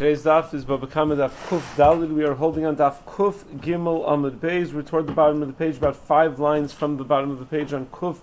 Today's daf is Bava Kama daf Kuf Dalid. We are holding on daf Kuf Gimel Amud Beis. We're toward the bottom of the page, about five lines from the bottom of the page on Kuf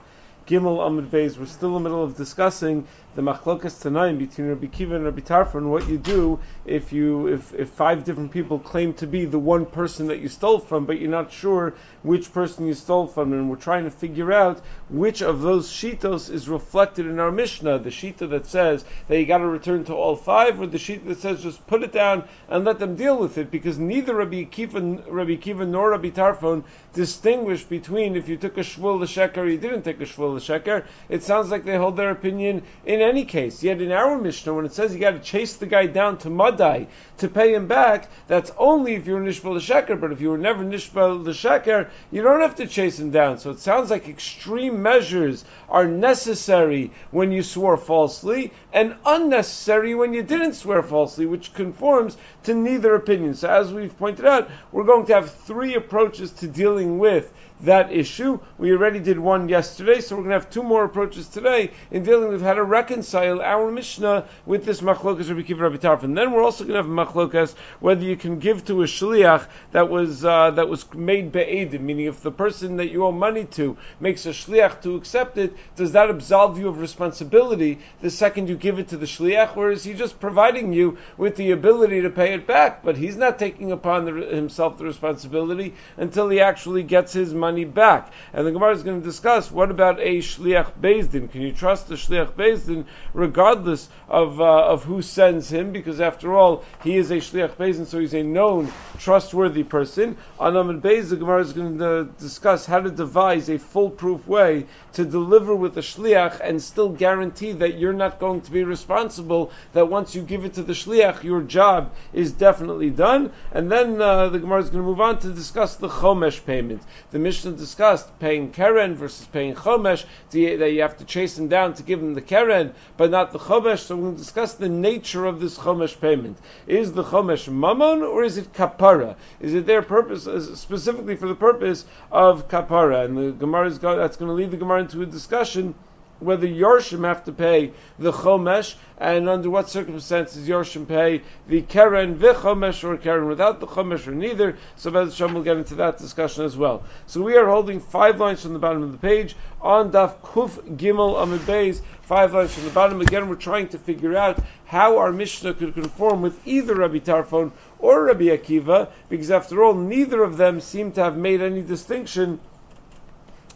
Gimel Amud Beis. We're still in the middle of discussing the machlokas tanaim between Rabbi Kiva and Rabbi Tarfon, what you do if you if, if five different people claim to be the one person that you stole from, but you're not sure which person you stole from, and we're trying to figure out which of those shitos is reflected in our Mishnah, the shita that says that you got to return to all five, or the shita that says just put it down and let them deal with it, because neither Rabbi Kiva, Rabbi Kiva nor Rabbi Tarfon distinguish between if you took a shvul l'sheker or you didn't take a shvul l'sheker. It sounds like they hold their opinion in any case. Yet in our Mishnah, when it says you got to chase the guy down to Madai to pay him back, that's only if you're Nishbal L'Sheker, but if you were never Nishbal L'Sheker, you don't have to chase him down. So it sounds like extreme measures are necessary when you swore falsely, and unnecessary when you didn't swear falsely, which conforms to neither opinion. So as we've pointed out, we're going to have three approaches to dealing with that issue. We already did one yesterday, so we're going to have two more approaches today in dealing with how to reconcile our Mishnah with this machlokas Rabbi Kiva Rabbi Tarfon. Then we're also going to have machlokas whether you can give to a shliach that was uh, that was made be'edim, meaning if the person that you owe money to makes a shliach to accept it, does that absolve you of responsibility the second you give it to the shliach, or is he just providing you with the ability to pay it back, but he's not taking upon the, himself the responsibility until he actually gets his money money back. And the Gemara is going to discuss what about a shliach bezdin? Can you trust the shliach bezdin regardless of uh, of who sends him? Because after all, he is a shliach bezdin, so he's a known, trustworthy person. On Amid Beis, the Gemara is going to discuss how to devise a foolproof way to deliver with a shliach and still guarantee that you're not going to be responsible. That once you give it to the shliach, your job is definitely done. And then uh, the Gemara is going to move on to discuss the chomesh payment. The Mishnah discussed paying keren versus paying chomesh, that you have to chase him down to give him the keren, but not the chomesh. So we're going to discuss the nature of this chomesh payment. Is the chomesh mammon or is it kapara? Is it their purpose specifically for the purpose of kapara? And the Gemara is going, that's going to lead the Gemara into a discussion whether Yorshim have to pay the Chomesh, and under what circumstances Yorshim pay the Keren v'Chomesh, or Keren without the Chomesh, or neither. So Bez Hashem will get into that discussion as well. So we are holding five lines from the bottom of the page on Daf Kuf Gimel Amid Beis, five lines from the bottom. Again, we're trying to figure out how our Mishnah could conform with either Rabbi Tarfon or Rabbi Akiva, because after all, neither of them seem to have made any distinction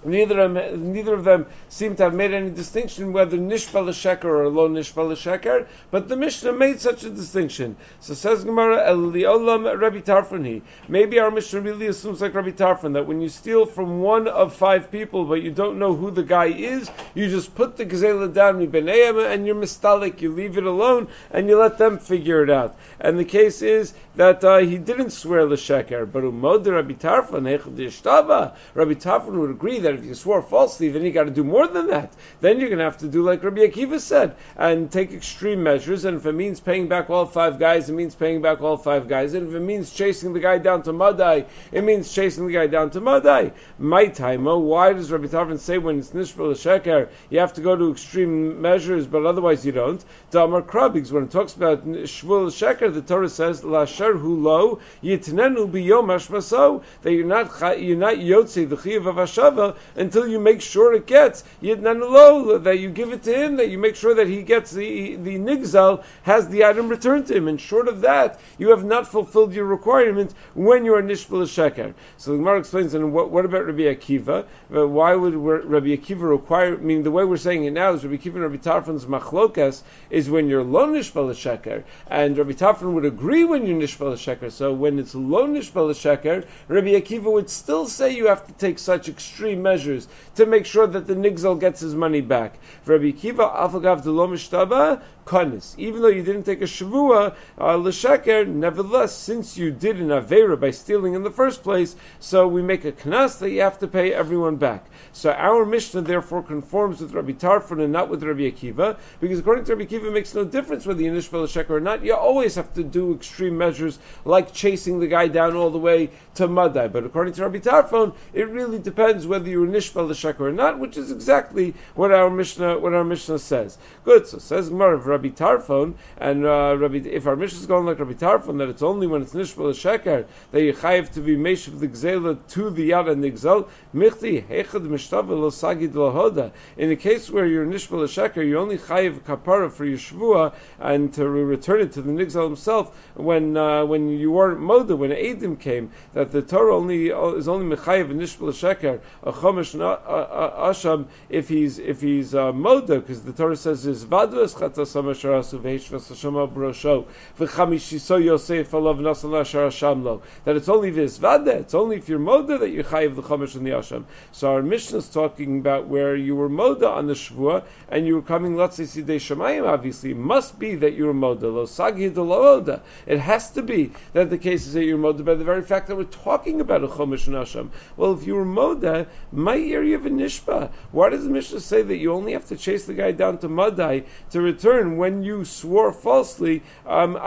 Neither of, neither of them seem to have made any distinction whether nishbal sheker or lo nishbal sheker, but the Mishnah made such a distinction. So says Gemara, El Liolam Rabbi Tarfani. Maybe our Mishnah really assumes like Rabbi Tarfon that when you steal from one of five people, but you don't know who the guy is, you just put the gazela down and you're mistalik. You leave it alone and you let them figure it out. And the case is that uh, he didn't swear l'sheker, but umod Rabbi Tarfon Rabbi Tarfon would agree that if you swore falsely, then you got to do more than that. Then you're going to have to do like Rabbi Akiva said and take extreme measures. And if it means paying back all five guys, it means paying back all five guys. And if it means chasing the guy down to Madai, it means chasing the guy down to Madai. My time, why does Rabbi Tarfon say when it's Nishbal Sheker, you have to go to extreme measures, but otherwise you don't? Damar Krabig's when it talks about Shvul Sheker, the Torah says, Lasher Hulo, Yitnenu Biyom Hashmaso, that you're not, you're not Yotze, the Chiyav of Hashava, until you make sure it gets Yidnan that you give it to him, that you make sure that he gets the the nigzal has the item returned to him. And short of that, you have not fulfilled your requirement when you are nishbal sheker. So the Gemara explains, and what, what about Rabbi Akiva? Uh, why would Rabbi Akiva require? I mean, the way we're saying it now is Rabbi Akiva and Rabbi Tarfon's machlokas is when you're lo nishbal sheker, and Rabbi Tarfon would agree when you're nishbal sheker. So when it's lo nishbal sheker, Rabbi Akiva would still say you have to take such extreme measures to make sure that the nigzal gets his money back. Rabbi Kiva, Afagav Delomishtaba, kanis. Even though you didn't take a shavua uh, l'sheker, nevertheless, since you did an avera by stealing in the first place, so we make a knas that you have to pay everyone back. So our Mishnah therefore conforms with Rabbi Tarfon and not with Rabbi Akiva, because according to Rabbi Akiva, it makes no difference whether you nishbel l'sheker or not. You always have to do extreme measures like chasing the guy down all the way to Madai. But according to Rabbi Tarfon, it really depends whether you're were nishbal l'sheker or not, which is exactly what our Mishnah what our Mishnah says. Good. So says Gemara of Rabbi Tarfon and uh, Rabbi. If our mission is going like Rabbi Tarfon, that it's only when it's nishbal l'sheker that you chayiv to be meshav the gzela to the yad and the gzel. Michti hechad mishtava lo sagid lahoda. In the case where you're nishbal l'sheker, you only chayiv kapara for your shvua and to return it to the nigzal himself when uh, when you weren't moda when Adim came that the Torah only is only mechayiv nishbal sheker a chomish asham if he's if he's uh, moda because the Torah says is vadus chatasam sharasu veishvas hashama brosho yosef alav that it's only this vada it's only if you're moda that you chayiv the chomish and the asham so our Mishnah is talking about where you were moda on the shvua and you were coming let's say sidei shemayim obviously. It must be that you were moda. Lo sagi de it has to be that the case is that you're moda by the very fact that we're talking about a chomish and asham well if you were moda my area of a nishba. Why does the Mishnah say that you only have to chase the guy down to To return when you swore falsely? Um.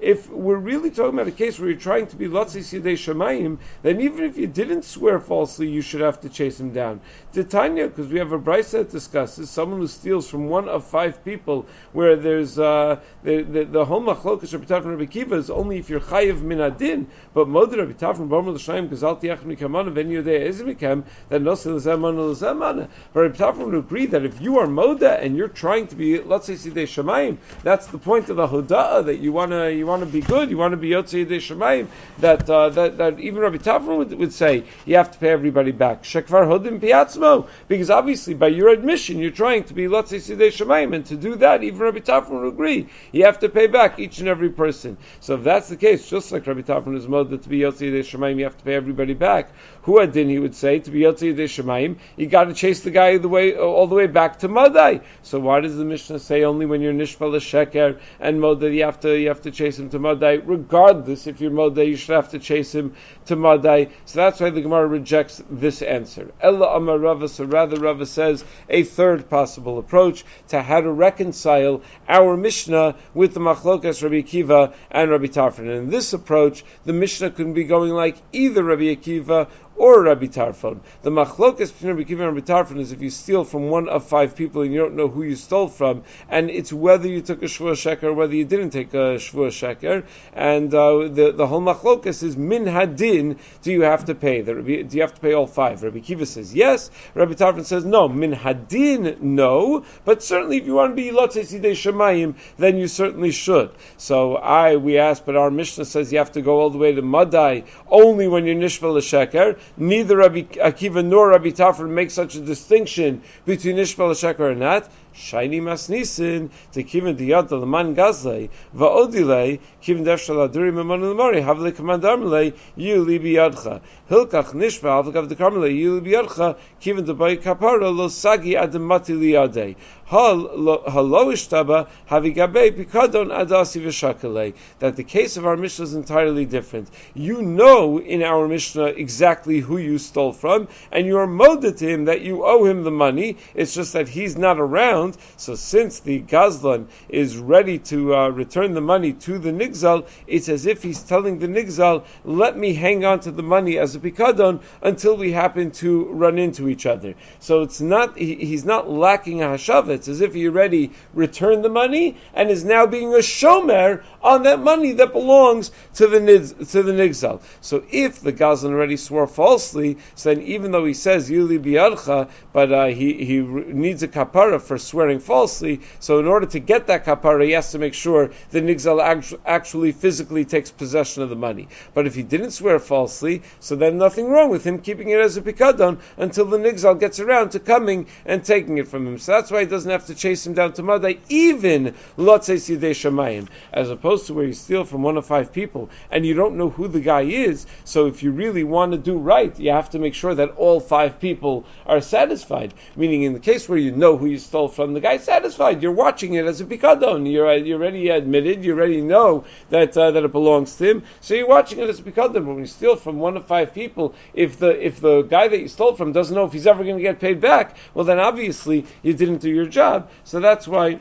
If we're really talking about a case where you're trying to be lotzei sidei shemayim, then even if you didn't swear falsely, you should have to chase him down. Titania, because we have a brisa that discusses someone who steals from one of five people, where there's uh, the the, the whole machlokas Rabbi Tarfon Rabbi Kiva is only if you're chayiv min adin, but moder Rabbi Tarfon Bomer l'shayim gazal tiach mikamana ven yodei ezimikem that nosil l'zemana. But Rabbi Tarfon would agree that if you are moda and you're trying to be let's say sidei shemayim, that's the point of the hoda'ah that you wanna you wanna be good, you wanna be yotzei sidei shemayim. That, uh, that that even Rabbi Tarfon would, would say you have to pay everybody back. Shekvar hodim piatzma because obviously by your admission you're trying to be let's say sidei shemaim, and to do that even Rabbi Tarfon would agree you have to pay back each and every person. So if that's the case, just like Rabbi Tarfon is mode that to be Yotzei yotzi shemaim you have to pay everybody back. Who adin he would say to be yotzi shemaim you got to chase the guy the way all the way back to Madai. So why does the Mishnah say only when you're nishpal sheker and Modai you have to you have to chase him to Madai? Regardless, if you're Modai, you should have to chase him to Madai. So that's why the Gemara rejects this answer. Ella Amar Rava, so rather Rava says a third possible approach to how to reconcile our Mishnah with the Machlokas Rabbi Akiva and Rabbi Tarfon. And in this approach, the Mishnah can be going like either Rabbi Akiva or Rabbi Tarfon. The machlokas between Rabbi Kiva and Rabbi Tarfon is if you steal from one of five people and you don't know who you stole from, and it's whether you took a shvua sheker or whether you didn't take a shvua sheker, and uh, the the whole machlokas is min hadin. Do you have to pay? The, do you have to pay all five? Rabbi Kiva says yes. Rabbi Tarfon says no. Min hadin, no. But certainly, if you want to be lotzei shemayim, then you certainly should. So I we ask, but our Mishnah says you have to go all the way to Madai only when you're nishval sheker neither Rabbi Akiva nor Rabbi Tafra make such a distinction between Sheker and not. Shiny masnisin to kivin diyad the man gazle vaodile kivin defshal aduri memon lemari havle kamandarmele yuli biyadcha hilkach nishva avlekav the karmele yuli biyadcha the bay kapara lo sagi adamati liyade haloishtaba havigabe pikadon adasi v'shakale that the case of our Mishnah is entirely different. You know in our Mishnah exactly who you stole from, and you are molded to him that you owe him the money. It's just that he's not around So since the Gazlan is ready to uh, return the money to the Nigzal, it's as if he's telling the Nigzal, let me hang on to the money as a Pikadon until we happen to run into each other. So it's not, he, he's not lacking a Hashav, it's as if he already returned the money and is now being a Shomer on that money that belongs to the, to the Nigzal. So if the Gazlan already swore falsely, so then even though he says Yuli Biarcha, but uh, he, he needs a kapara for swearing falsely. So in order to get that kapara, he has to make sure the nigzal actually physically takes possession of the money. But if he didn't swear falsely, so then nothing wrong with him keeping it as a pikadon until the nigzal gets around to coming and taking it from him. So that's why he doesn't have to chase him down to Madai, even lotzei sidei shamayim, as opposed to where you steal from one of five people and you don't know who the guy is. So if you really want to do right, you have to make sure that all five people are satisfied. Meaning, in the case where you know who you stole from, the guy's satisfied. You're watching it as a pikadon. You're you already admitted. You already know that uh, that it belongs to him. So you're watching it as a pikadon. But when you steal from one of five people, if the if the guy that you stole from doesn't know if he's ever going to get paid back, well then obviously you didn't do your job. So that's why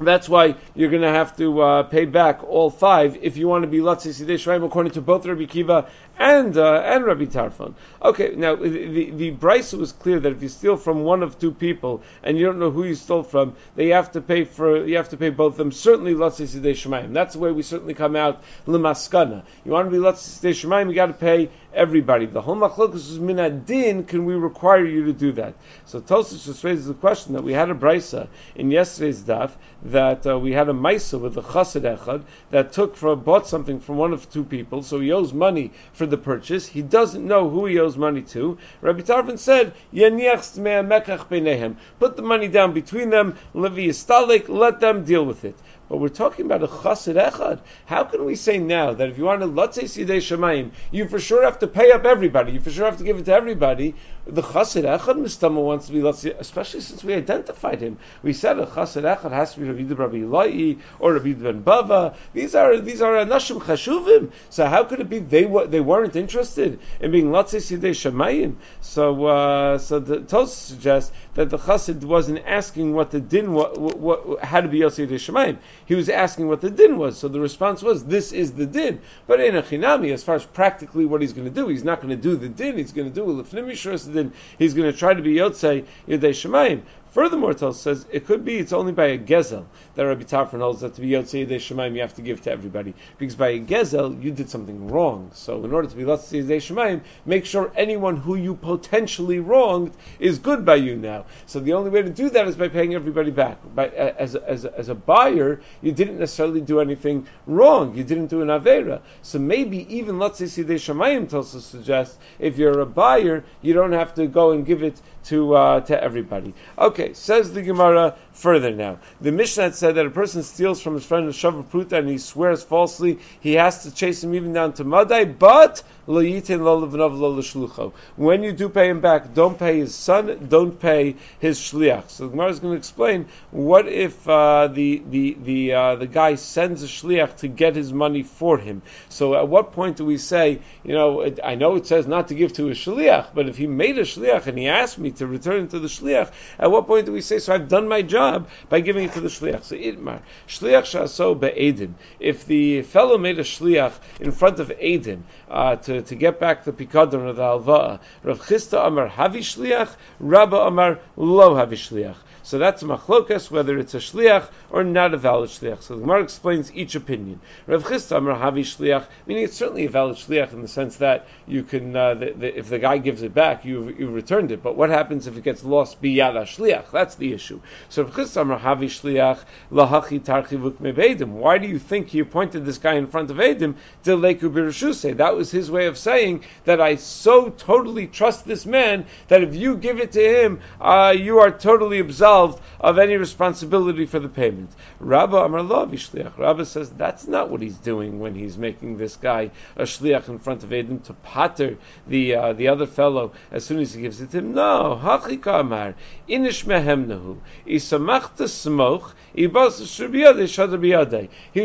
That's why you're going to have to uh, pay back all five if you want to be Latzi Sidei Shemaim according to both Rabbi Kiva and uh, and Rabbi Tarfon. Okay, now the, the, Bryce was clear that if you steal from one of two people and you don't know who you stole from, they have to pay for you have to pay both of them. Certainly Latzi Sidei Shemaim. That's the way we certainly come out Lemaskana. You want to be Latzi Sidei Shemaim, you got to pay everybody. The whole machlokus is minadin. Can we require you to do that? So Tosfos just raises the question that we had a brisa in yesterday's daf that uh, we had a maisa with a chassid echad that took for bought something from one of two people, so he owes money for the purchase. He doesn't know who he owes money to. Rabbi Tarfon said, Put the money down between them, let them deal with it. But we're talking about a chassid echad. How can we say now that if you want to say sidei shemayim, you for sure have to pay up everybody. You for sure have to give it to everybody. The chassid echad mistama wants to be especially since we identified him. We said a chassid echad has to be Rabbi Rabbi Eloi or Rabbi Ben Bava. These are these are anashim chashuvim. So how could it be they they weren't interested in being latzei sidei shemayim? So uh, so the Tos suggests that the chassid wasn't asking what the din what, what, how to be yosei shemayim. He was asking what the din was. So the response was, this is the din. But in a chinami, as far as practically what he's going to do, he's not going to do the din. He's going to do a lefnimi din. He's going to try to be yotzei yedei shemayim. Furthermore, Tel says it could be it's only by a gezel that Rabbi Tarfon holds that to be Yotzei Shemaim you have to give to everybody because by a gezel you did something wrong. So in order to be Yotzei Shemaim, make sure anyone who you potentially wronged is good by you now. So the only way to do that is by paying everybody back. By, as, as, as a buyer, you didn't necessarily do anything wrong. You didn't do an avera. So maybe even Yotzei Shemayim Tosfos suggests if you're a buyer, you don't have to go and give it to uh, to everybody. Okay, says the Gemara further now. The Mishnah said that a person steals from his friend a shavu pruta and he swears falsely, he has to chase him even down to Madai, but when you do pay him back, don't pay his son, don't pay his shliach. So the Gemara is going to explain what if uh, the the the uh, the guy sends a shliach to get his money for him. So at what point do we say, you know, it, I know it says not to give to a shliach, but if he made a shliach and he asked me to return to the shliach, at what point do we say, so I've done my job by giving it to the shliach? So itmar shliach shaso be'edim. If the fellow made a shliach in front of edim uh, to to, get back the pikadon of the halva. Rav Chisda Amar Havi Shliach, Rabba Amar Lo Havi Shliach. So that's machlokas whether it's a shliach or not a valid shliach. So the Gemara explains each opinion. Rav Chisda Amar Havi Shliach, meaning it's certainly a valid shliach in the sense that you can, uh, the, the, if the guy gives it back, you've, you've returned it. But what happens if it gets lost biyad shliach? That's the issue. So Rav Chisda Amar Havi Shliach lahachi tarchivuk mevedim. Why do you think he appointed this guy in front of Edim? Deleku birashuse. That was his way of saying that I so totally trust this man that if you give it to him, uh, you are totally absolved absolved of any responsibility for the payment. Rabba Amar Shliach. Rabba says that's not what he's doing when he's making this guy a shliach in front of Edim to pater the uh, the other fellow as soon as he gives it to him. No, Hachika Amar Inish Mehemnahu Isamachta Smoch he was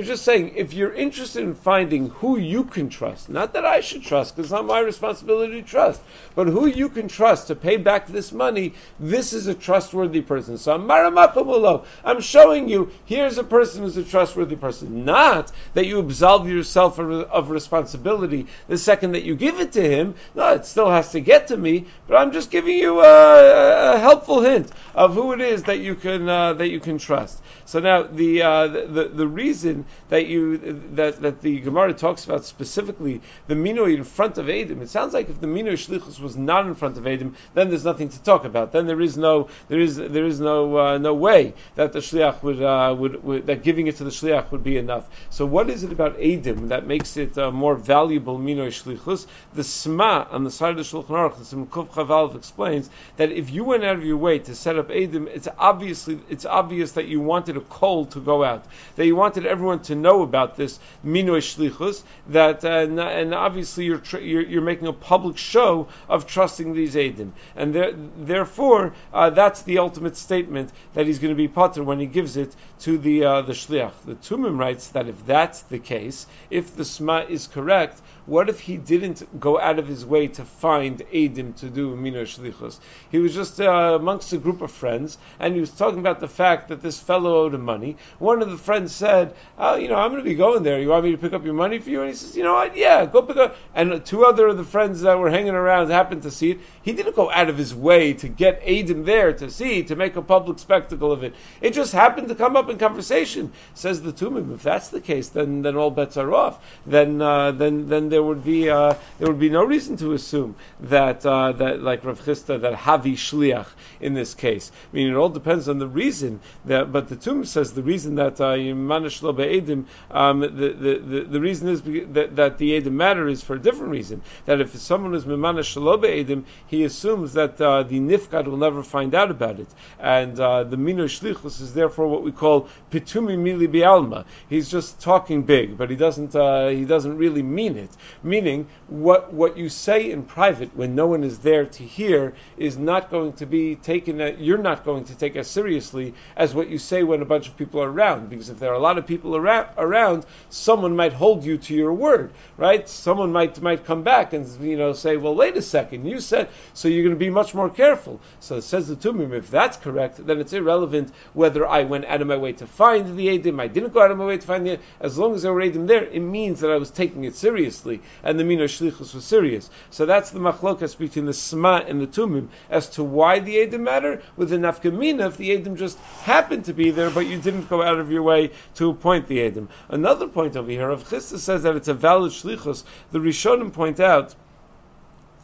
just saying, if you're interested in finding who you can trust, not that I should trust, because it's not my responsibility to trust, but who you can trust to pay back this money, this is a trustworthy person. I'm showing you, here's a person who's a trustworthy person. Not that you absolve yourself of responsibility the second that you give it to him. No, it still has to get to me, but I'm just giving you a, a helpful hint of who it is that you can, uh, that you can trust. So now the, uh, the the reason that you that, that the Gemara talks about specifically the minoi in front of Adam, it sounds like if the minoi shlichus was not in front of Adam, then there's nothing to talk about. Then there is no there is there is no uh, no way that the shliach would, uh, would, would that giving it to the shliach would be enough. So what is it about Adam that makes it uh, more valuable minoi shlichus? The sma on the side of the Shulchan Aruch, the Simkuf Chavalv explains that if you went out of your way to set up Adam, it's obviously it's obvious that you wanted a call to go out. That you wanted everyone to know about this minoi shlichus. That uh, and, obviously you're, tr- you're, you're making a public show of trusting these edim, and there, therefore uh, that's the ultimate state statement that he's going to be potter when he gives it to the uh, the shliach. The Tumim writes that if that's the case, if the sma is correct, what if he didn't go out of his way to find Adim to do Mina Shlichus? He was just uh, amongst a group of friends, and he was talking about the fact that this fellow owed him money. One of the friends said, oh, you know, I'm going to be going there. You want me to pick up your money for you? And he says, you know what? Yeah, go pick up. And two other of the friends that were hanging around happened to see it. He didn't go out of his way to get Adim there to see, to make a public spectacle of it. It just happened to come up in conversation. Says the Tumim, if that's the case, then, then all bets are off. Then, uh, then, then there would be uh, there would be no reason to assume that uh, that like Rav Chisda that havi shliach in this case. I mean, it all depends on the reason that. But the Tum says the reason that Yimanish uh, Edim, um, the, the, the the reason is that, that the Edim matter is for a different reason. That if someone is Mimanish Edim, he assumes that uh, the nifkad will never find out about it, and uh, the Mino Shlichus is therefore what we call pitumi mili bialma. He's just talking big, but he doesn't uh, he doesn't really mean it. Meaning what, what you say in private when no one is there to hear is not going to be taken, uh, you're not going to take as seriously as what you say when a bunch of people are around. Because if there are a lot of people around, around someone might hold you to your word, right? Someone might, might come back and, you know, say, well, wait a second, you said, so you're going to be much more careful. So it says the Tumim, if that's correct, then it's irrelevant whether I went out of my way to find the Adim, I didn't go out of my way to find the. As long as there were Adim there, it means that I was taking it seriously. And and the Mina Shlichus was serious. So that's the machlokas between the Sma and the Tumim as to why the Edim matter. With the Nafkamina, if the Edim just happened to be there, but you didn't go out of your way to appoint the Edim. Another point over here, Rav Chisda says that it's a valid Shlichus. The Rishonim point out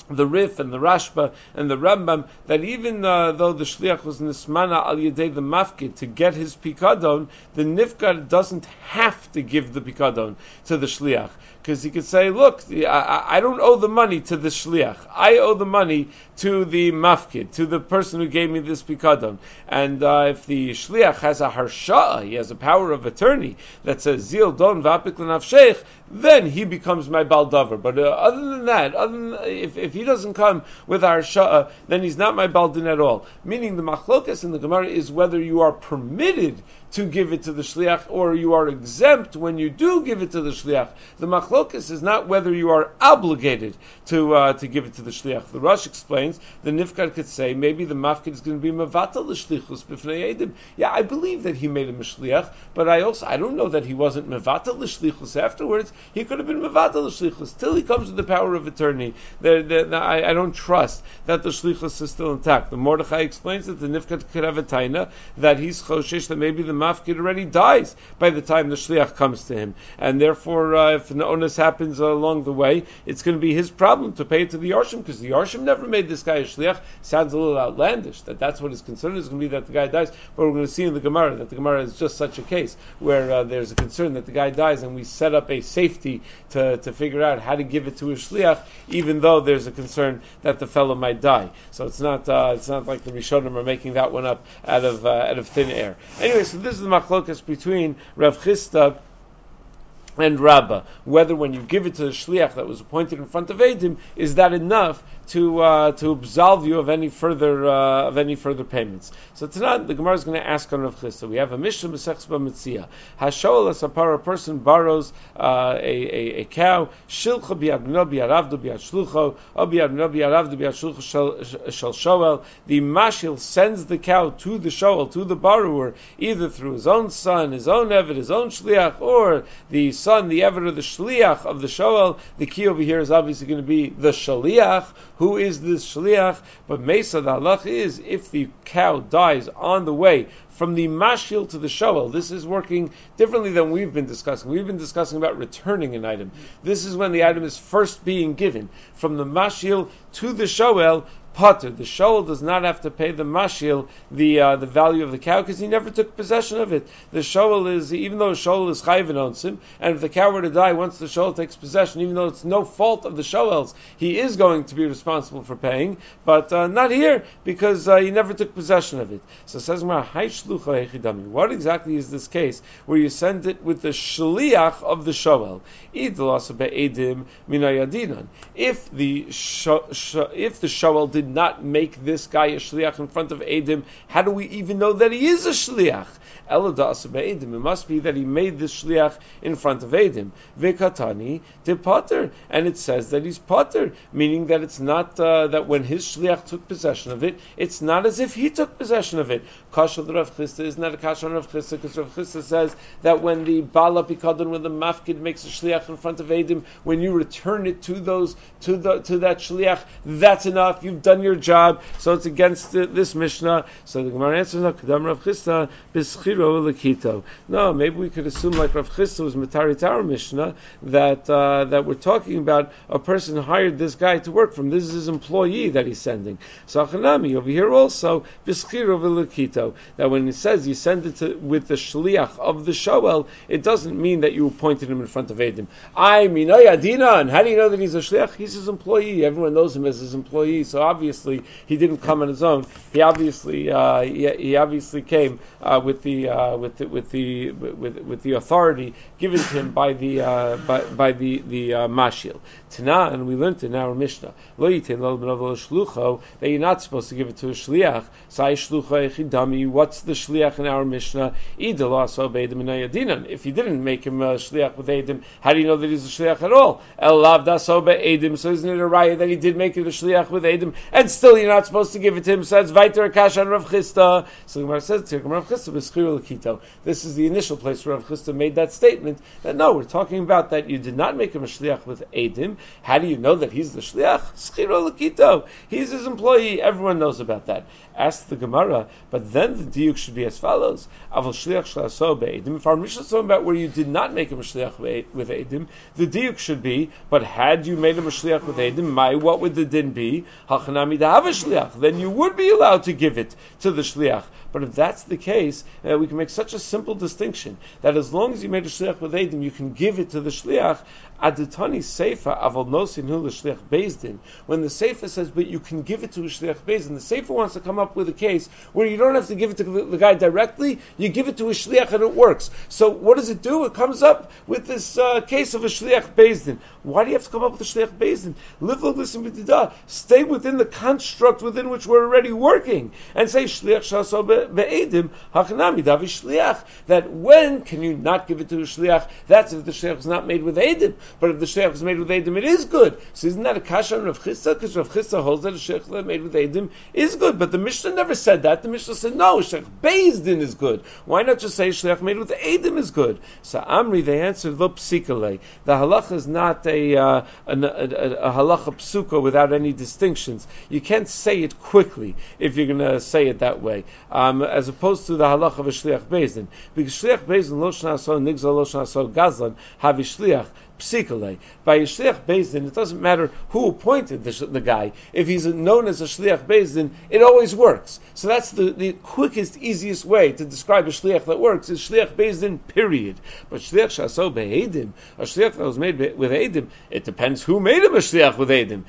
the Rif and the Rashba and the Rambam that even uh, though the shliach was nismana al yedei the mafkid to get his pikadon, the nifkar doesn't have to give the pikadon to the shliach because he could say, "Look, I, I, don't owe the money to the shliach. I owe the money to the mafkid, to the person who gave me this pikadon." And uh, if the shliach has a harsha, he has a power of attorney that says "Zil don vapik sheikh," then he becomes my baldavar. But uh, other than that, other than, if, if he doesn't come with harsha, then he's not my baldin at all. Meaning the machlokas in the Gemara is whether you are permitted to give it to the shliach, or you are exempt when you do give it to the shliach. The machlokas is not whether you are obligated to uh, to give it to the shliach. The Rosh explains the nifkar could say maybe the mafkid is going to be mavatal l'shlichus b'fnei edim. Yeah, I believe that he made him a shliach, but I also I don't know that he wasn't mavatal l'shlichus afterwards. He could have been mavatal l'shlichus till he comes with the power of attorney. The, the, the, I, I, don't trust that the shlichus is still intact. The Mordechai explains that the nifkar could have a taina that he's choshesh that maybe the mafkid already dies by the time the shliach comes to him, and therefore, uh, if an onus happens along the way, it's going to be his problem to pay it to the yarshim because the yarshim never made this guy a shliach. Sounds a little outlandish that that's what his concern is going to be that the guy dies, but we're going to see in the Gemara that the Gemara is just such a case where uh, there's a concern that the guy dies, and we set up a safety to, to figure out how to give it to a shliach, even though there's a concern that the fellow might die. So it's not uh, it's not like the Rishonim are making that one up out of uh, out of thin air. Anyway, so this is the machlokas between Rav Chisda and Rabbah, whether when you give it to the shliach that was appointed in front of Edim, is that enough to uh, to absolve you of any further uh, of any further payments. So tonight the Gemara is going to ask on Rav Chisda. We have a Mishnah Masechs Mitzia. Hashol a person borrows uh, a, a, a cow. Shilcha biadno biaravdu biashlucho, or biadno biaravdu biashlucho shel shoel. The mashil sends the cow to the shoel to the borrower either through his own son, his own eved, his own shliach, or the son, the eved, or the shliach of the shoel. The key over here is obviously going to be the shliach who is this shliach? But Mesa, the halach is if the cow dies on the way from the mashil to the shoel. This is working differently than we've been discussing. We've been discussing about returning an item. This is when the item is first being given. From the mashil to the shoel, potter. The shoal does not have to pay the mashil the uh, the value of the cow because he never took possession of it. The shoal is even though the shoal is chayv and and if the cow were to die once the shoal takes possession, even though it's no fault of the shoels, he is going to be responsible for paying, but uh, not here because uh, he never took possession of it. So says What exactly is this case where you send it with the shliach of the shoel? If the if the shoel did not make this guy a shliach in front of Edim, how do we even know that he is a shliach? It must be that he made this shliach in front of Edim. Vekatani de potter, and it says that he's potter, meaning that it's not uh, that when his shliach took possession of it, it's not as if he took possession of it. Kasha the Rav Chisda isn't that a kasha on Rav Chisda? Because Rav Chisda says that when the bala pikadon, when the mafkid makes a shliach in front of Edim, when you return it to those to the to that shliach, that's enough. You've done your job. So it's against the, this mishnah. So the Gemara answers, no, Rav Chisda lakito. No, maybe we could assume like Rav Chisda was Matari Tower Mishnah that uh, that we're talking about a person hired this guy to work from. This is his employee that he's sending. So Achanami over here also bischiro lakito that when it says you send it to, with the shliach of the shoel, it doesn't mean that you appointed him in front of Edim. I mean, and how do you know that he's a shliach? He's his employee. Everyone knows him as his employee. So obviously he didn't come on his own. He obviously uh, he, he, obviously came uh, with the uh, with the, with the with, the authority given to him by the uh, by, by the the uh, mashil. Tana, and we learned in our Mishnah, lo lo shlucho that you're not supposed to give it to a shliach. Sai shlucho echidami. What's the shliach in our Mishnah? If you didn't make him a shliach with edim, how do you know that he's a shliach at all? El lav daso edim. So isn't it a raya that he did make it a shliach with edim, and still you're not supposed to give it to him? So that's vayter akash on Rav Chisda. So the Gemara says to Rav b'schiru lakito. This is the initial place where Rav Chisda made that statement that no, we're talking about that you did not make him a shliach with edim. How do you know that he's the shliach? Schiro lakito. He's his employee. Everyone knows about that. Ask the Gemara, but then the diuk should be as follows: Aval shliach. If our Mishnah is talking about where you did not make a shliach with edim, the diuk should be. But had you made a shliach with edim, my what would the din be? Hachanami shliach. Then you would be allowed to give it to the shliach. But if that's the case, uh, we can make such a simple distinction that as long as you made a shliach with edim, you can give it to the shliach. Nosin Hu Shliach Bezdin. When the Seifa says, but you can give it to a Shliach Bezdin, the Seifa wants to come up with a case where you don't have to give it to the guy directly, you give it to a Shliach and it works. So what does it do? It comes up with this uh, case of a Shliach Bezdin. Why do you have to come up with a Shliach Bezdin? Live listen b'tida. Stay within the construct within which we're already working. And say Shliach Shaso Be'edim Hachanami Davi Shliach. That when can you not give it to a Shliach? That's if the Shliach is not made with Edim. But if the sheikh is made with Edim, it is good. So isn't that a kasha on Rav Chisda? Because Rav Chisda holds that a sheikh made with Edim is good. But the Mishnah never said that. The Mishnah said, no, sheikh Din is good. Why not just say sheikh made with Edim is good? So Amri, they answered, lo psikale. The halacha is not a, uh, a, a, a halacha psuka without any distinctions. You can't say it quickly if you're going to say it that way, um, as opposed to the halacha of a shliach bezdin. Because shliach bezdin lo shnaso nigzal lo shnaso gazlan havi shliach By a shliach bezdin, it doesn't matter who appointed the, the, guy. If he's known as a shliach bezdin, it always works. So that's the, the quickest, easiest way to describe a shliach that works is shliach bezdin. Period. But shliach shaso be'edim, a shliach that was made with edim, it depends who made him a shliach with edim.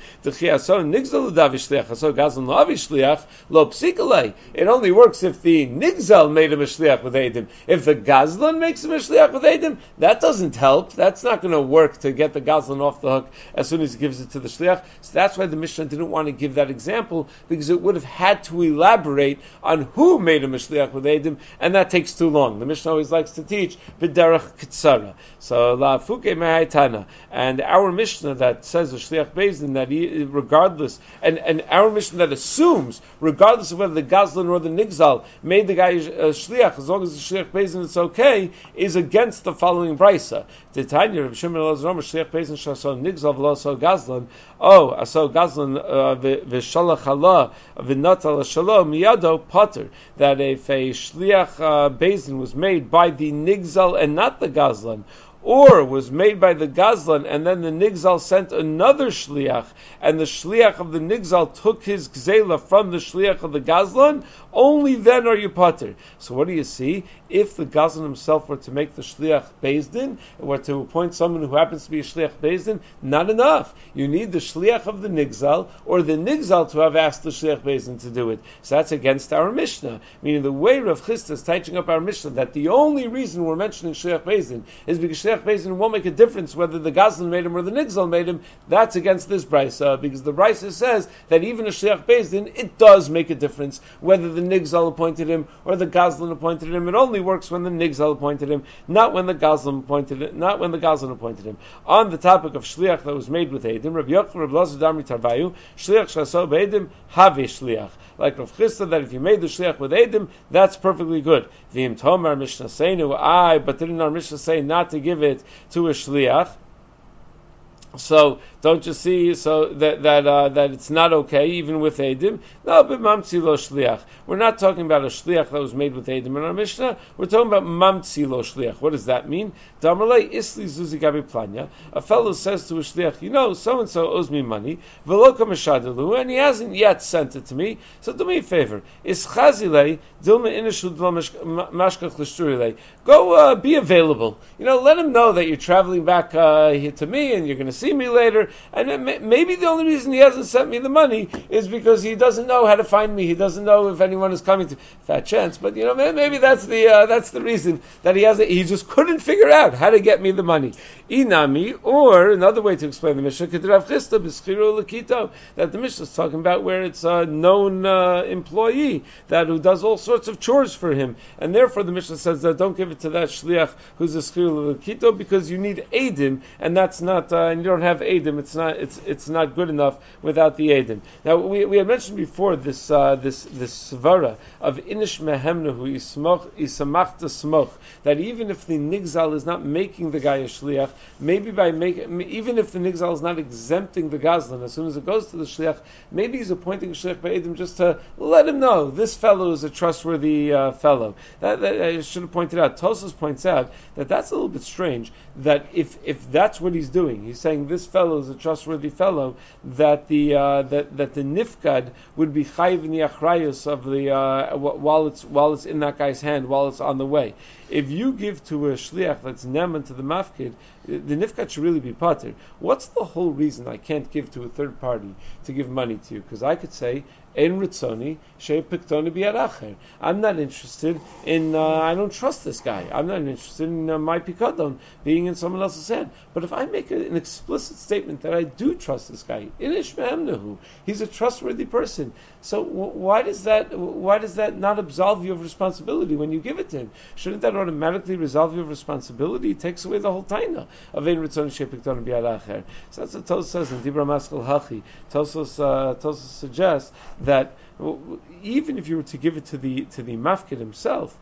It only works if the nigzal made him a shliach with edim. If the gazlan makes him a shliach with edim, that doesn't help. That's not going to work work to get the gazlan off the hook as soon as he gives it to the shliach. So that's why the Mishnah didn't want to give that example because it would have had to elaborate on who made him a shliach with edim, and that takes too long. The Mishnah always likes to teach b'derech kitsara. So la fuke me'aytana, and our Mishnah that says the shliach bezin that he, regardless, and, and our Mishnah that assumes regardless of whether the gazlan or the nigzal made the guy a shliach, as long as the shliach bezin it's okay, is against the following brisa. The Tanya Reb Shimon Elazar Shliach Bezin Shason Nigzav Lo So Gazlan. Oh, Aso Gazlan uh, V'Shalach Allah V'Natal Shalom Miyado Potter. That if a Shliach uh, was made by the Nigzal and not the Gazlan, or was made by the Gazlan, and then the Nigzal sent another Shliach, and the Shliach of the Nigzal took his Gzela from the Shliach of the Gazlan, only then are you potter. So what do you see? If the Gazlan himself were to make the Shliach Bezdin, were to appoint someone who happens to be a Shliach Bezdin, not enough. You need the Shliach of the Nigzal, or the Nigzal to have asked the Shliach Bezdin to do it. So that's against our Mishnah. Meaning the way Rav Chisda is teaching up our Mishnah, that the only reason we're mentioning Shliach Bezdin is because Shliach Bezin won't make a difference whether the Gazlan made him or the Nigzal made him, that's against this Brisa, because the Brisa says that even a Shliach Bezin, it does make a difference whether the Nigzal appointed him or the Gazlan appointed him. It only works when the Nigzal appointed him, not when the Gazlan appointed it, not when the Gazlan appointed him. On the topic of Shliach that was made with Edim, Rabbi Yochanan, Rabbi Lazar Damri Tarvayu, Shliach Shaso Be'edim, Have Shliach like Rav Chisda, that if you made the shliach with Edim, that's perfectly good. V'im Tomer Mishnah Seinu, I, but didn't our Mishnah say not to give it to a shliach? So don't you see? So that that uh, that it's not okay even with edim. No, but mamtzi lo shliach. We're not talking about a shliach that was made with edim in our Mishnah. We're talking about mamtzi lo shliach. What does that mean? Damalei isli zuzi gabi planya. A fellow says to a shliach, you know, so and so owes me money, veloka mashadalu, and he hasn't yet sent it to me. So do me a favor. Is chazilei dilma inishu mashkach l'shturilei. Go uh, be available. You know, let him know that you're traveling back uh, to me and you're going to see me later. And maybe the only reason he hasn't sent me the money is because he doesn't know how to find me. He doesn't know if anyone is coming to fat chance. But you know, maybe that's the uh, that's the reason that he has. not he just couldn't figure out how to get me the money. Inami, or another way to explain the Mishnah, that the Mishnah is talking about where it's a known uh, employee that who does all sorts of chores for him, and therefore the Mishnah says that don't give it to that shliach who's a schirul lekito because you need edim, and that's not, uh, and you don't have edim. It's not, it's it's not good enough without the edim. Now we, we had mentioned before this uh, this this svara of inish mehemnahu ismach isamach smoch that even if the nigzal is not making the guy a shliach maybe by making, even if the nigzal is not exempting the gazlan, as soon as it goes to the shliach, maybe he's appointing a shliach by Edim just to let him know this fellow is a trustworthy uh, fellow. That, that, I should have pointed out. Tosos points out that that's a little bit strange. That if if that's what he's doing, he's saying this fellow is a trustworthy fellow. That the uh, that that the nifgad would be chayiv in the achrayus of the uh, while it's while it's in that guy's hand while it's on the way. If you give to a shliach that's neman to the mafkid, the nifkat should really be pater. What's the whole reason I can't give to a third party to give money to you? Because I could say, En ritzoni piktoni I'm not interested in. Uh, I don't trust this guy. I'm not interested in uh, my pikadon being in someone else's hand. But if I make a, an explicit statement that I do trust this guy, inish he's a trustworthy person. So w- why does that? Why does that not absolve you of responsibility when you give it to him? Shouldn't that automatically resolve you of responsibility? It takes away the whole taina of ein ritzoni shei pikton biyad So that's what Tosos says in Dibra Maskal Hachi. Tosos uh, Tosos suggests that even if you were to give it to the to the mafkid himself,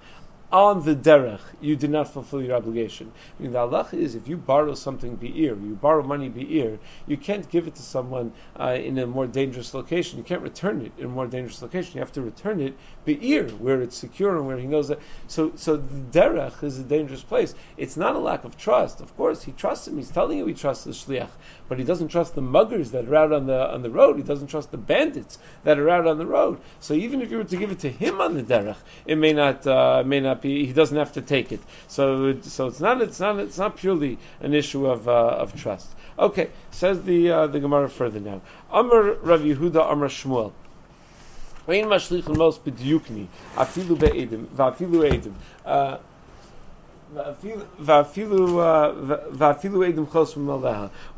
on the derech, you did not fulfill your obligation. I mean, the halacha is if you borrow something be'ir, you borrow money be'ir, you can't give it to someone uh, in a more dangerous location. You can't return it in a more dangerous location. You have to return it be'ir, where it's secure and where he knows that. So, so the derech is a dangerous place. It's not a lack of trust. Of course, he trusts him. He's telling you he trusts the shliach, but he doesn't trust the muggers that are out on the on the road. He doesn't trust the bandits that are out on the road. So even if you were to give it to him on the derech, it may not uh, may not be. He doesn't have to take it. So so it's not it's not it's not purely an issue of uh, of trust. Okay, says the uh, the Gemara further now. Amr Rav Yehuda Amr Shmuel. Ein we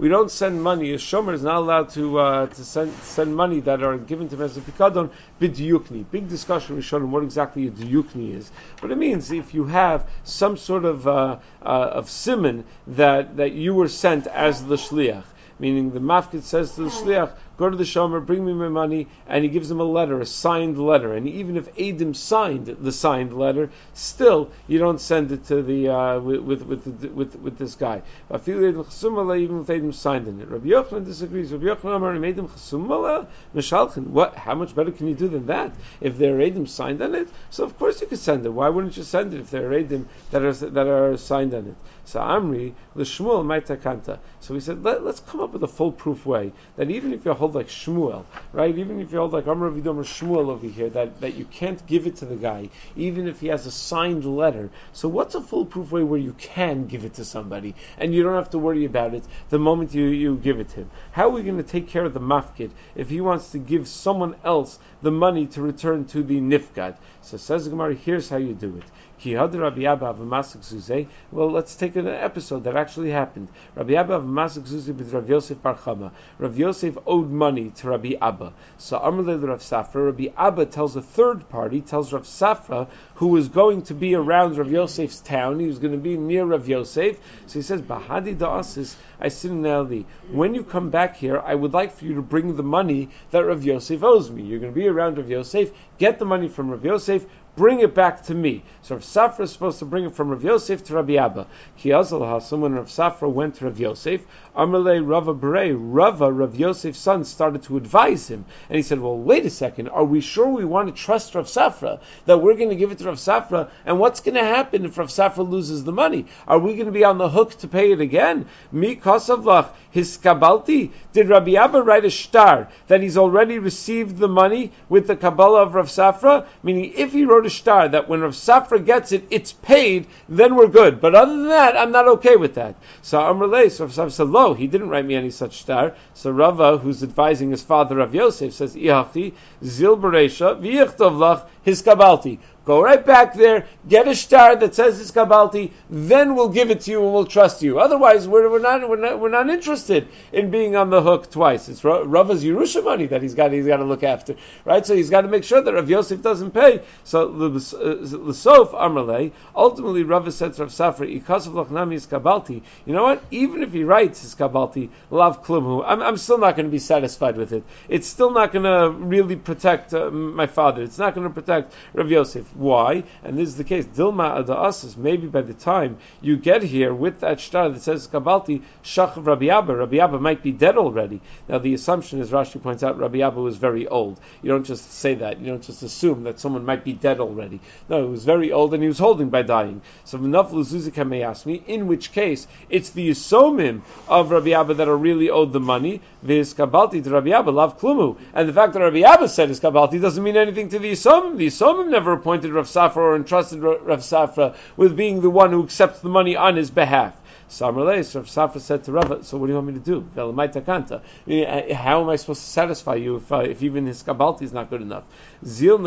don't send money. A shomer is not allowed to uh, to send send money that are given to a pikadon bidiyukni. Big discussion we showed what exactly a diyukni is. But it means if you have some sort of uh, uh, of simon that that you were sent as the shliach, meaning the mafkid says to the shliach, go to the shomer, bring me my money, and he gives him a letter, a signed letter. And even if Adim signed the signed letter, still you don't send it to the uh, with, with, with, with with this guy. Even if Adim signed in it, Rabbi Yochanan disagrees. Rabbi Yochanan mishalchin. What? How much better can you do than that? If there are Adim signed on it, so of course you could send it. Why wouldn't you send it if there are Adim that are that are signed on it? So Amri l'Shmuel takanta. So we said let, us come up with a foolproof way that even if you hold like Shmuel, right? Even if you hold like Amr Vidom or Shmuel over here, that, that you can't give it to the guy, even if he has a signed letter. So what's a foolproof way where you can give it to somebody and you don't have to worry about it the moment you, you give it to him? How are we going to take care of the mafkid if he wants to give someone else the money to return to the nifgad? So says Gemara, here's how you do it. Rabbi. Well, let's take an episode that actually happened. Rabbi Abba of Zuzay with Rav Yosef Bar Chama. Rabbi Yosef owed money to Rabbi Abba. So Amalei Rav Safra, Rabbi Abba tells a third party, tells Rav Safra, who was going to be around Rav Yosef's town, he was going to be near Rav Yosef. So he says, Bahadi da'asis, I sit in Ali. When you come back here, I would like for you to bring the money that Rav Yosef owes me. You're going to be around Rav Yosef, get the money from Rav Yosef, bring it back to me. So Rav Safra is supposed to bring it from Rav Yosef to Rabbi Abba. Kiazal Hasam, when Rav Safra went to Rav Yosef, Amalei Rava Berei, Rava, Rav Yosef's son, started to advise him. And he said, well, wait a second, are we sure we want to trust Rav Safra? That we're going to give it to Rav Safra? And what's going to happen if Rav Safra loses the money? Are we going to be on the hook to pay it again? Mi Kosavlach, his Kabalti? Did Rabbi Abba write a star that he's already received the money with the Kabbalah of Rav Safra? Meaning, if he wrote a star that when Rav Safra gets it, it's paid, then we're good. But other than that, I'm not okay with that. So Amrle, so Rav Safra said, lo, he didn't write me any such star. So Rava, who's advising his father Rav Yosef, says, Ihachi, zil beresha, v'yichtov his kabalti. Go right back there, get a star that says it's Kabalti, then we'll give it to you and we'll trust you. Otherwise, we're, we're, not, we're, not, we're not interested in being on the hook twice. It's Rava's Yerusha money that he's got, he's got to look after, right? So he's got to make sure that Rav Yosef doesn't pay. So, L'sof Amrle, ultimately Rava said to Rav Safra, Ikasav Lachnami is Kabalti. You know what? Even if he writes his Kabalti, Lav Klumhu, I'm, I'm still not going to be satisfied with it. It's still not going to really protect uh, my father. It's not going to protect Rav Yosef. Why? And this is the case. Dilma Ada'asas, maybe by the time you get here with that shtar that says Kabalti, Shach Rabbi Abba, Rabbi Abba might be dead already. Now the assumption, as Rashi points out, Rabbi Abba was very old. You don't just say that. You don't just assume that someone might be dead already. No, he was very old and he was holding by dying. So V'naflu Zuzika may ask me, in which case it's the Yisomim of Rabbi Abba that are really owed the money, Viz Kabalti to Rabbi Abba, Lav Klumu. And the fact that Rabbi Abba said is Kabalti doesn't mean anything to the Yisomim. The Yisomim never appointed appointed Rav Safra or entrusted Rav Safra with being the one who accepts the money on his behalf. Samarles, Rav Safra said to Rav, so what do you want me to do? Uh, how am I supposed to satisfy you if, uh, if even his kabalti is not good enough? Zil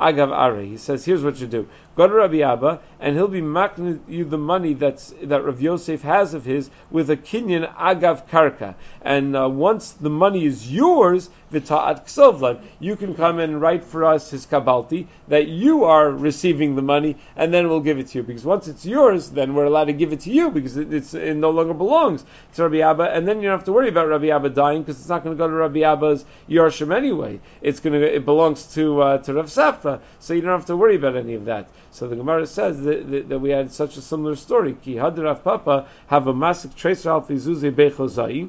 agav are. He says, here's what you do. Go to Rabbi Abba, and he'll be making you the money that's, that Rav Yosef has of his with a kinyan agav karka. And uh, once the money is yours, v'ta'at ksovlan, you can come and write for us his kabalti, that you are receiving the money, and then we'll give it to you. Because once it's yours, then we're allowed to give it to you, because it, it no longer belongs to Rabbi Abba, and then you don't have to worry about Rabbi Abba dying, because it's not going to go to Rabbi Abba's Yarshim anyway. It's going to, it belongs to, uh, to Rav Safra, Uh, so you don't have to worry about any of that. So the Gemara says that, that, that we had such a similar story. Ki Rav Papa have a massive trace Alfi Zuzi Bechozai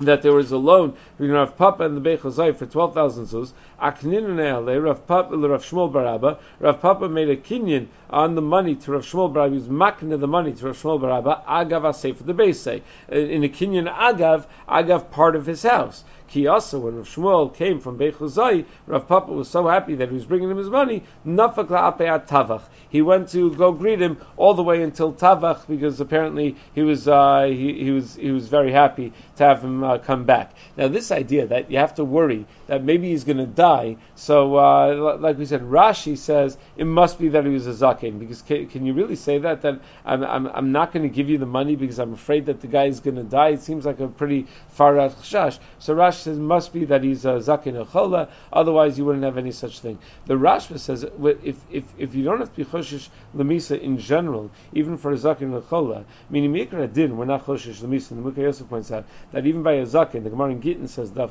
that there was a loan between Rav Papa and the Bechozai for 12,000 zuz. Aknin Rav Papa, Rav Shmuel bar Abba. Rav Papa made a kinyan on the money to Rav Shmuel bar Abba. He was makna the money to Rav Shmuel bar Abba. Agav Asay for the base. In a kinyan Agav, Agav part of his house. Also, when Rav Shmuel came from Beit Chuzai, Rav Papa was so happy that he was bringing him his money. Nafak Tavach. He went to go greet him all the way until Tavach because apparently he was uh, he, he was he was very happy to have him uh, come back. Now this idea that you have to worry that maybe he's going to die. So uh, like we said, Rashi says it must be that he was a zaken because can, can you really say that that I'm I'm, I'm not going to give you the money because I'm afraid that the guy is going to die? It seems like a pretty far out chash. So Rashi says must be that he's a zaken chola. Otherwise, you wouldn't have any such thing. The Rashba says if if if you don't have to be choshish lemisa in general, even for a zaken chola, meaning mikra din, we're not choshish lemisa. The Mukha Yosef points out that even by a zaken, the Gemara in Gittin says that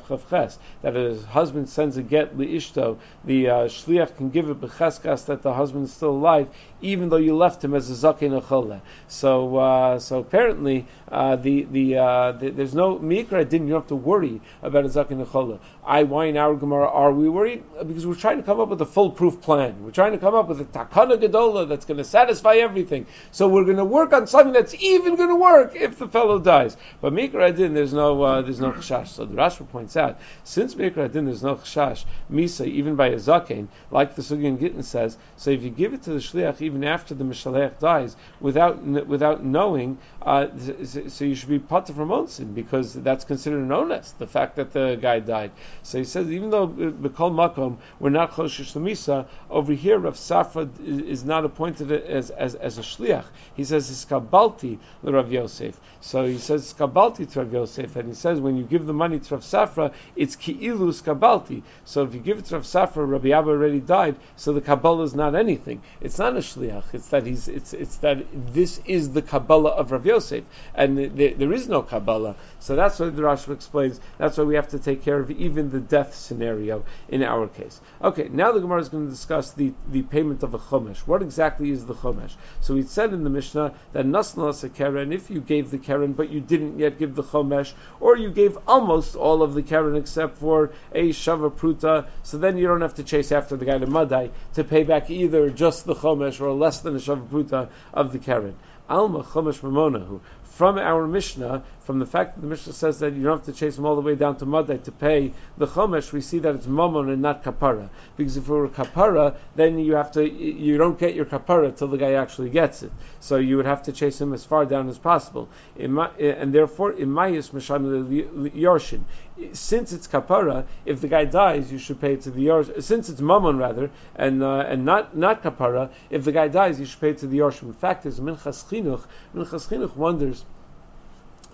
a husband sends a get liishto, the uh, shliach can give it becheskas that the husband is still alive, even though you left him as a zaken chola. So uh, so apparently uh, the the, uh, the, there's no mikra din. You don't have to worry about a zaken nechola. I, why in our Gemara are we worried? Because we're trying to come up with a foolproof plan. We're trying to come up with a takana gedola that's going to satisfy everything. So we're going to work on something that's even going to work if the fellow dies. But mikra din, there's no uh, there's no chashash. So the Rashba points out, since mikra din, there's no chashash misa even by a zaken, like the Sugyan Gittin says. So if you give it to the shliach even after the mishalech dies, without without knowing, uh, so you should be potter from onsin because that's considered an onus. The fact that the guy died. So he says, even though Bekol Makom, we're not Choshesh Lamisa, over here Rav Safra is not appointed as, as, as a Shliach. He says, it's Kabalti Rav Yosef. So he says, Kabalti to Rav Yosef, and he says, when you give the money to Rav Safra, it's Ki'ilu Skabalti. So if you give it to Rav Safra, Rabbi Abba already died, so the Kabbalah is not anything. It's not a Shliach, it's that he's, it's, it's that this is the Kabbalah of Rav Yosef, and there is no Kabbalah. So that's why the Rashi explains. That's why we have to take care of even the death scenario in our case. Okay, now the Gemara is going to discuss the, the payment of a chomesh. What exactly is the chomesh? So we said in the Mishnah that nasnalas a keren, if you gave the keren but you didn't yet give the chomesh, or you gave almost all of the keren except for a shava pruta, so then you don't have to chase after the guy to madai to pay back either just the chomesh or less than a shava pruta of the keren. Alma chomesh mamonahu from our Mishnah, from the fact that the Mishnah says that you don't have to chase him all the way down to Madai to pay the Chomesh, we see that it's Mammon and not Kapara. Because if it were Kapara, then you have to, you don't get your Kapara till the guy actually gets it. So you would have to chase him as far down as possible. And therefore, in Imayis Masham Yorshin. Since it's Kapara, if the guy dies, you should pay it to the Yorshin. Since it's Mammon rather, and uh, and not not Kapara, if the guy dies, you should pay it to the Yorshin. In fact is, Minchas Chinuch, Minchas Chinuch wonders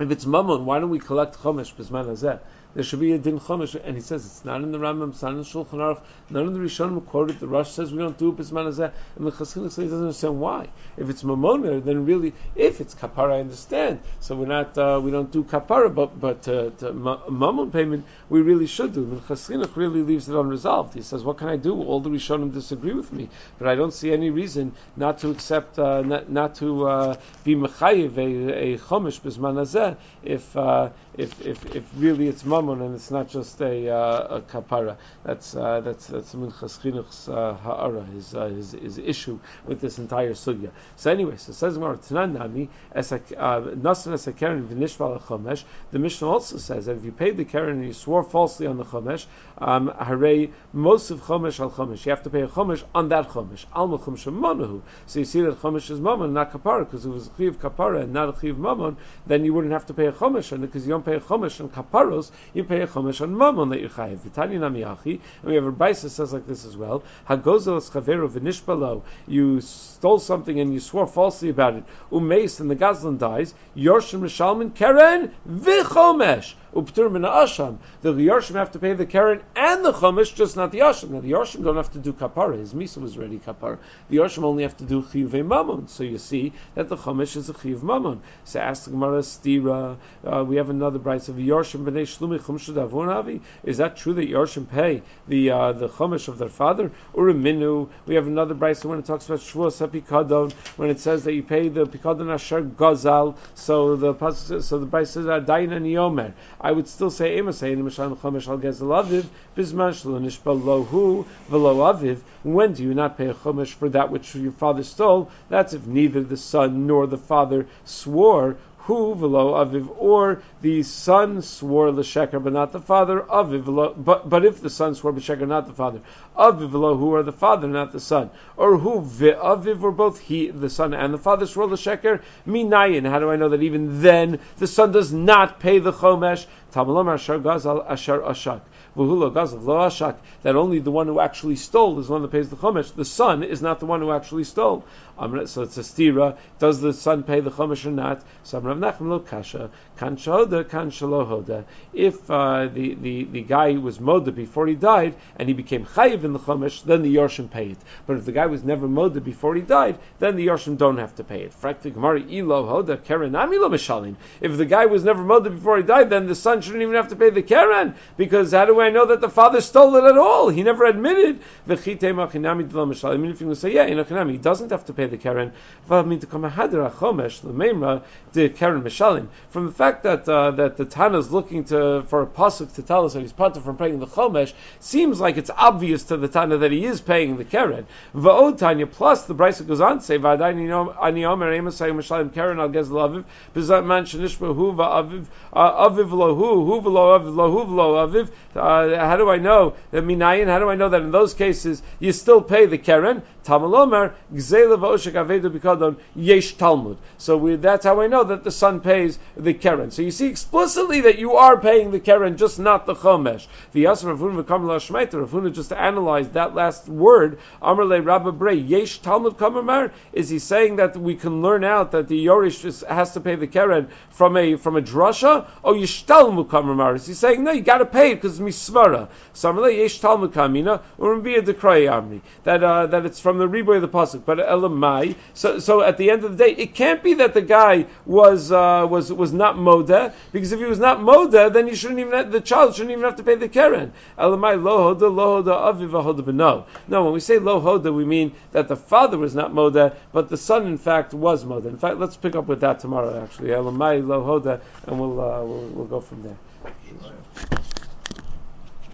if it's mammon, why don't we collect chomesh b'zman hazeh? there should be a din chomesh, and he says it's not in the Rambam, it's not in the Shulchan Aruch, none of the Rishonim quoted. The Rosh says we don't do it bisman azeh, and the Chassidik says he doesn't understand why. If it's mamoner, then really, if it's kapara, I understand. So we're not, uh, we don't do kapara, but but uh, to mamon payment we really should do. And really leaves it unresolved. He says, what can I do? All the Rishonim disagree with me, but I don't see any reason not to accept, uh, not, not to uh, be mechayiv a, a chomesh bisman azeh if uh, if if if really it's mammon and it's not just a, uh, a kapara. That's that's that's Minchas ha'ara, his, his his issue with this entire sugya. So anyway, so says Gemara Nami as a keren v'nishval chomesh. The Mishnah also says that if you paid the keren and you swore falsely on the chomesh, um, hare most of chomesh al chomesh. You have to pay a chomesh on that chomesh. Alma chomesh manahu. So you see that chomesh is mammon, not kapara, because it was a chiv kapara and not a chiv mammon, then you wouldn't have to pay a chomesh on it because you don't pay a chomesh on kaparos you pay a chomesh on mammon that you're chayiv. V'tani namiyachi, and we have a brisa says like this as well. Hagozel chaveru v'nishbalo. You stole something and you swore falsely about it. Umeis and the gazlan dies. Yorshim Rishalman keren v'chomesh. Uptur min asham. The Yorshim have to pay the keren and the chomesh, just not the asham. Now the Yorshim don't have to do kapara. His misa was already kapara. The Yorshim only have to do chiyuv mammon. So you see that the chomesh is a chiyuv mammon. So ask the Gemara stira. Uh, we have another bride of Yorshim b'nei shlumi chumshu Is that true that Yorshim pay the uh, the chomesh of their father? or a minu? We have another bride when it talks about shvuas pikadon when it says that you pay the pikadon asher gazal. So the so the bride says adayin and yomer. I would still say chomesh al gezel aviv velo aviv. When do you not pay a chomesh for that which your father stole? That's if neither the son nor the father swore who velo aviv, or the son swore l'sheker, but not the father. Aviv velo, but but if the son swore b'sheker, not the father. Aviv velo, who are the father, not the son, or who aviv, or both he, the son, and the father swore l'sheker. Minayin. How do I know that even then the son does not pay the chomesh? Tamalom ashar gazal ashar ashak that only the one who actually stole is the one that pays the chomesh. The son is not the one who actually stole. So it's a stira. Does the son pay the chomesh or not? So Rav Nachman lo kasha kan shahoda kan shalohoda. If uh, the, the the guy was moda before he died and he became chayiv in the chomesh, then the yorshim pay it. But if the guy was never moda before he died, then the yorshim don't have to pay it. If the guy was never moda before he died, then the son shouldn't even have to pay the keren because how do I know that the father stole it at all? He never admitted. I mean, if you say yeah, he doesn't have to pay the mishalim. From the fact that uh, that the Tana is looking to for a pasuk to tell us that he's part of from paying the chomesh, seems like it's obvious to the Tana that he is paying the keren. Va'od Tanya plus the Brisa goes on to say ani omer emasayim mishalim keren al gez laviv b'zat man shenishba hu va'aviv uh, aviv lohu hu v'lo aviv lohu v'lo aviv. Uh, how do I know that minayin? How do I know that in those cases you still pay the keren? Tamalomer avedu bikadon yesh Talmud. So we, that's how I know that the son pays the keren. So you see explicitly that you are paying the keren, just not the chomesh. The Yasser Ravuna v'kam la'shmeiter. Ravuna just analyzed that last word. Rabba Brei yesh Talmud kamamar. Is he saying that we can learn out that the Yorish has to pay the keren from a from a drasha? Or yesh Talmud kamamar? Is he saying no? You got to pay it because it's misvara. So Amar le yesh Talmud kamina or be a that uh, that it's from the reboy of the pasuk. But elamai. So so at the end of the day, it can't be that the guy was uh, was was not moda because if he was not moda, then you shouldn't even have, the child shouldn't even have to pay the keren. Elamai lo hoda lo hoda aviv. No, when we say lo hoda, we mean that the father was not moda, but the son in fact was moda. In fact, let's pick up with that tomorrow. Actually, elamai lo hoda, and we'll, uh, we'll we'll go from there.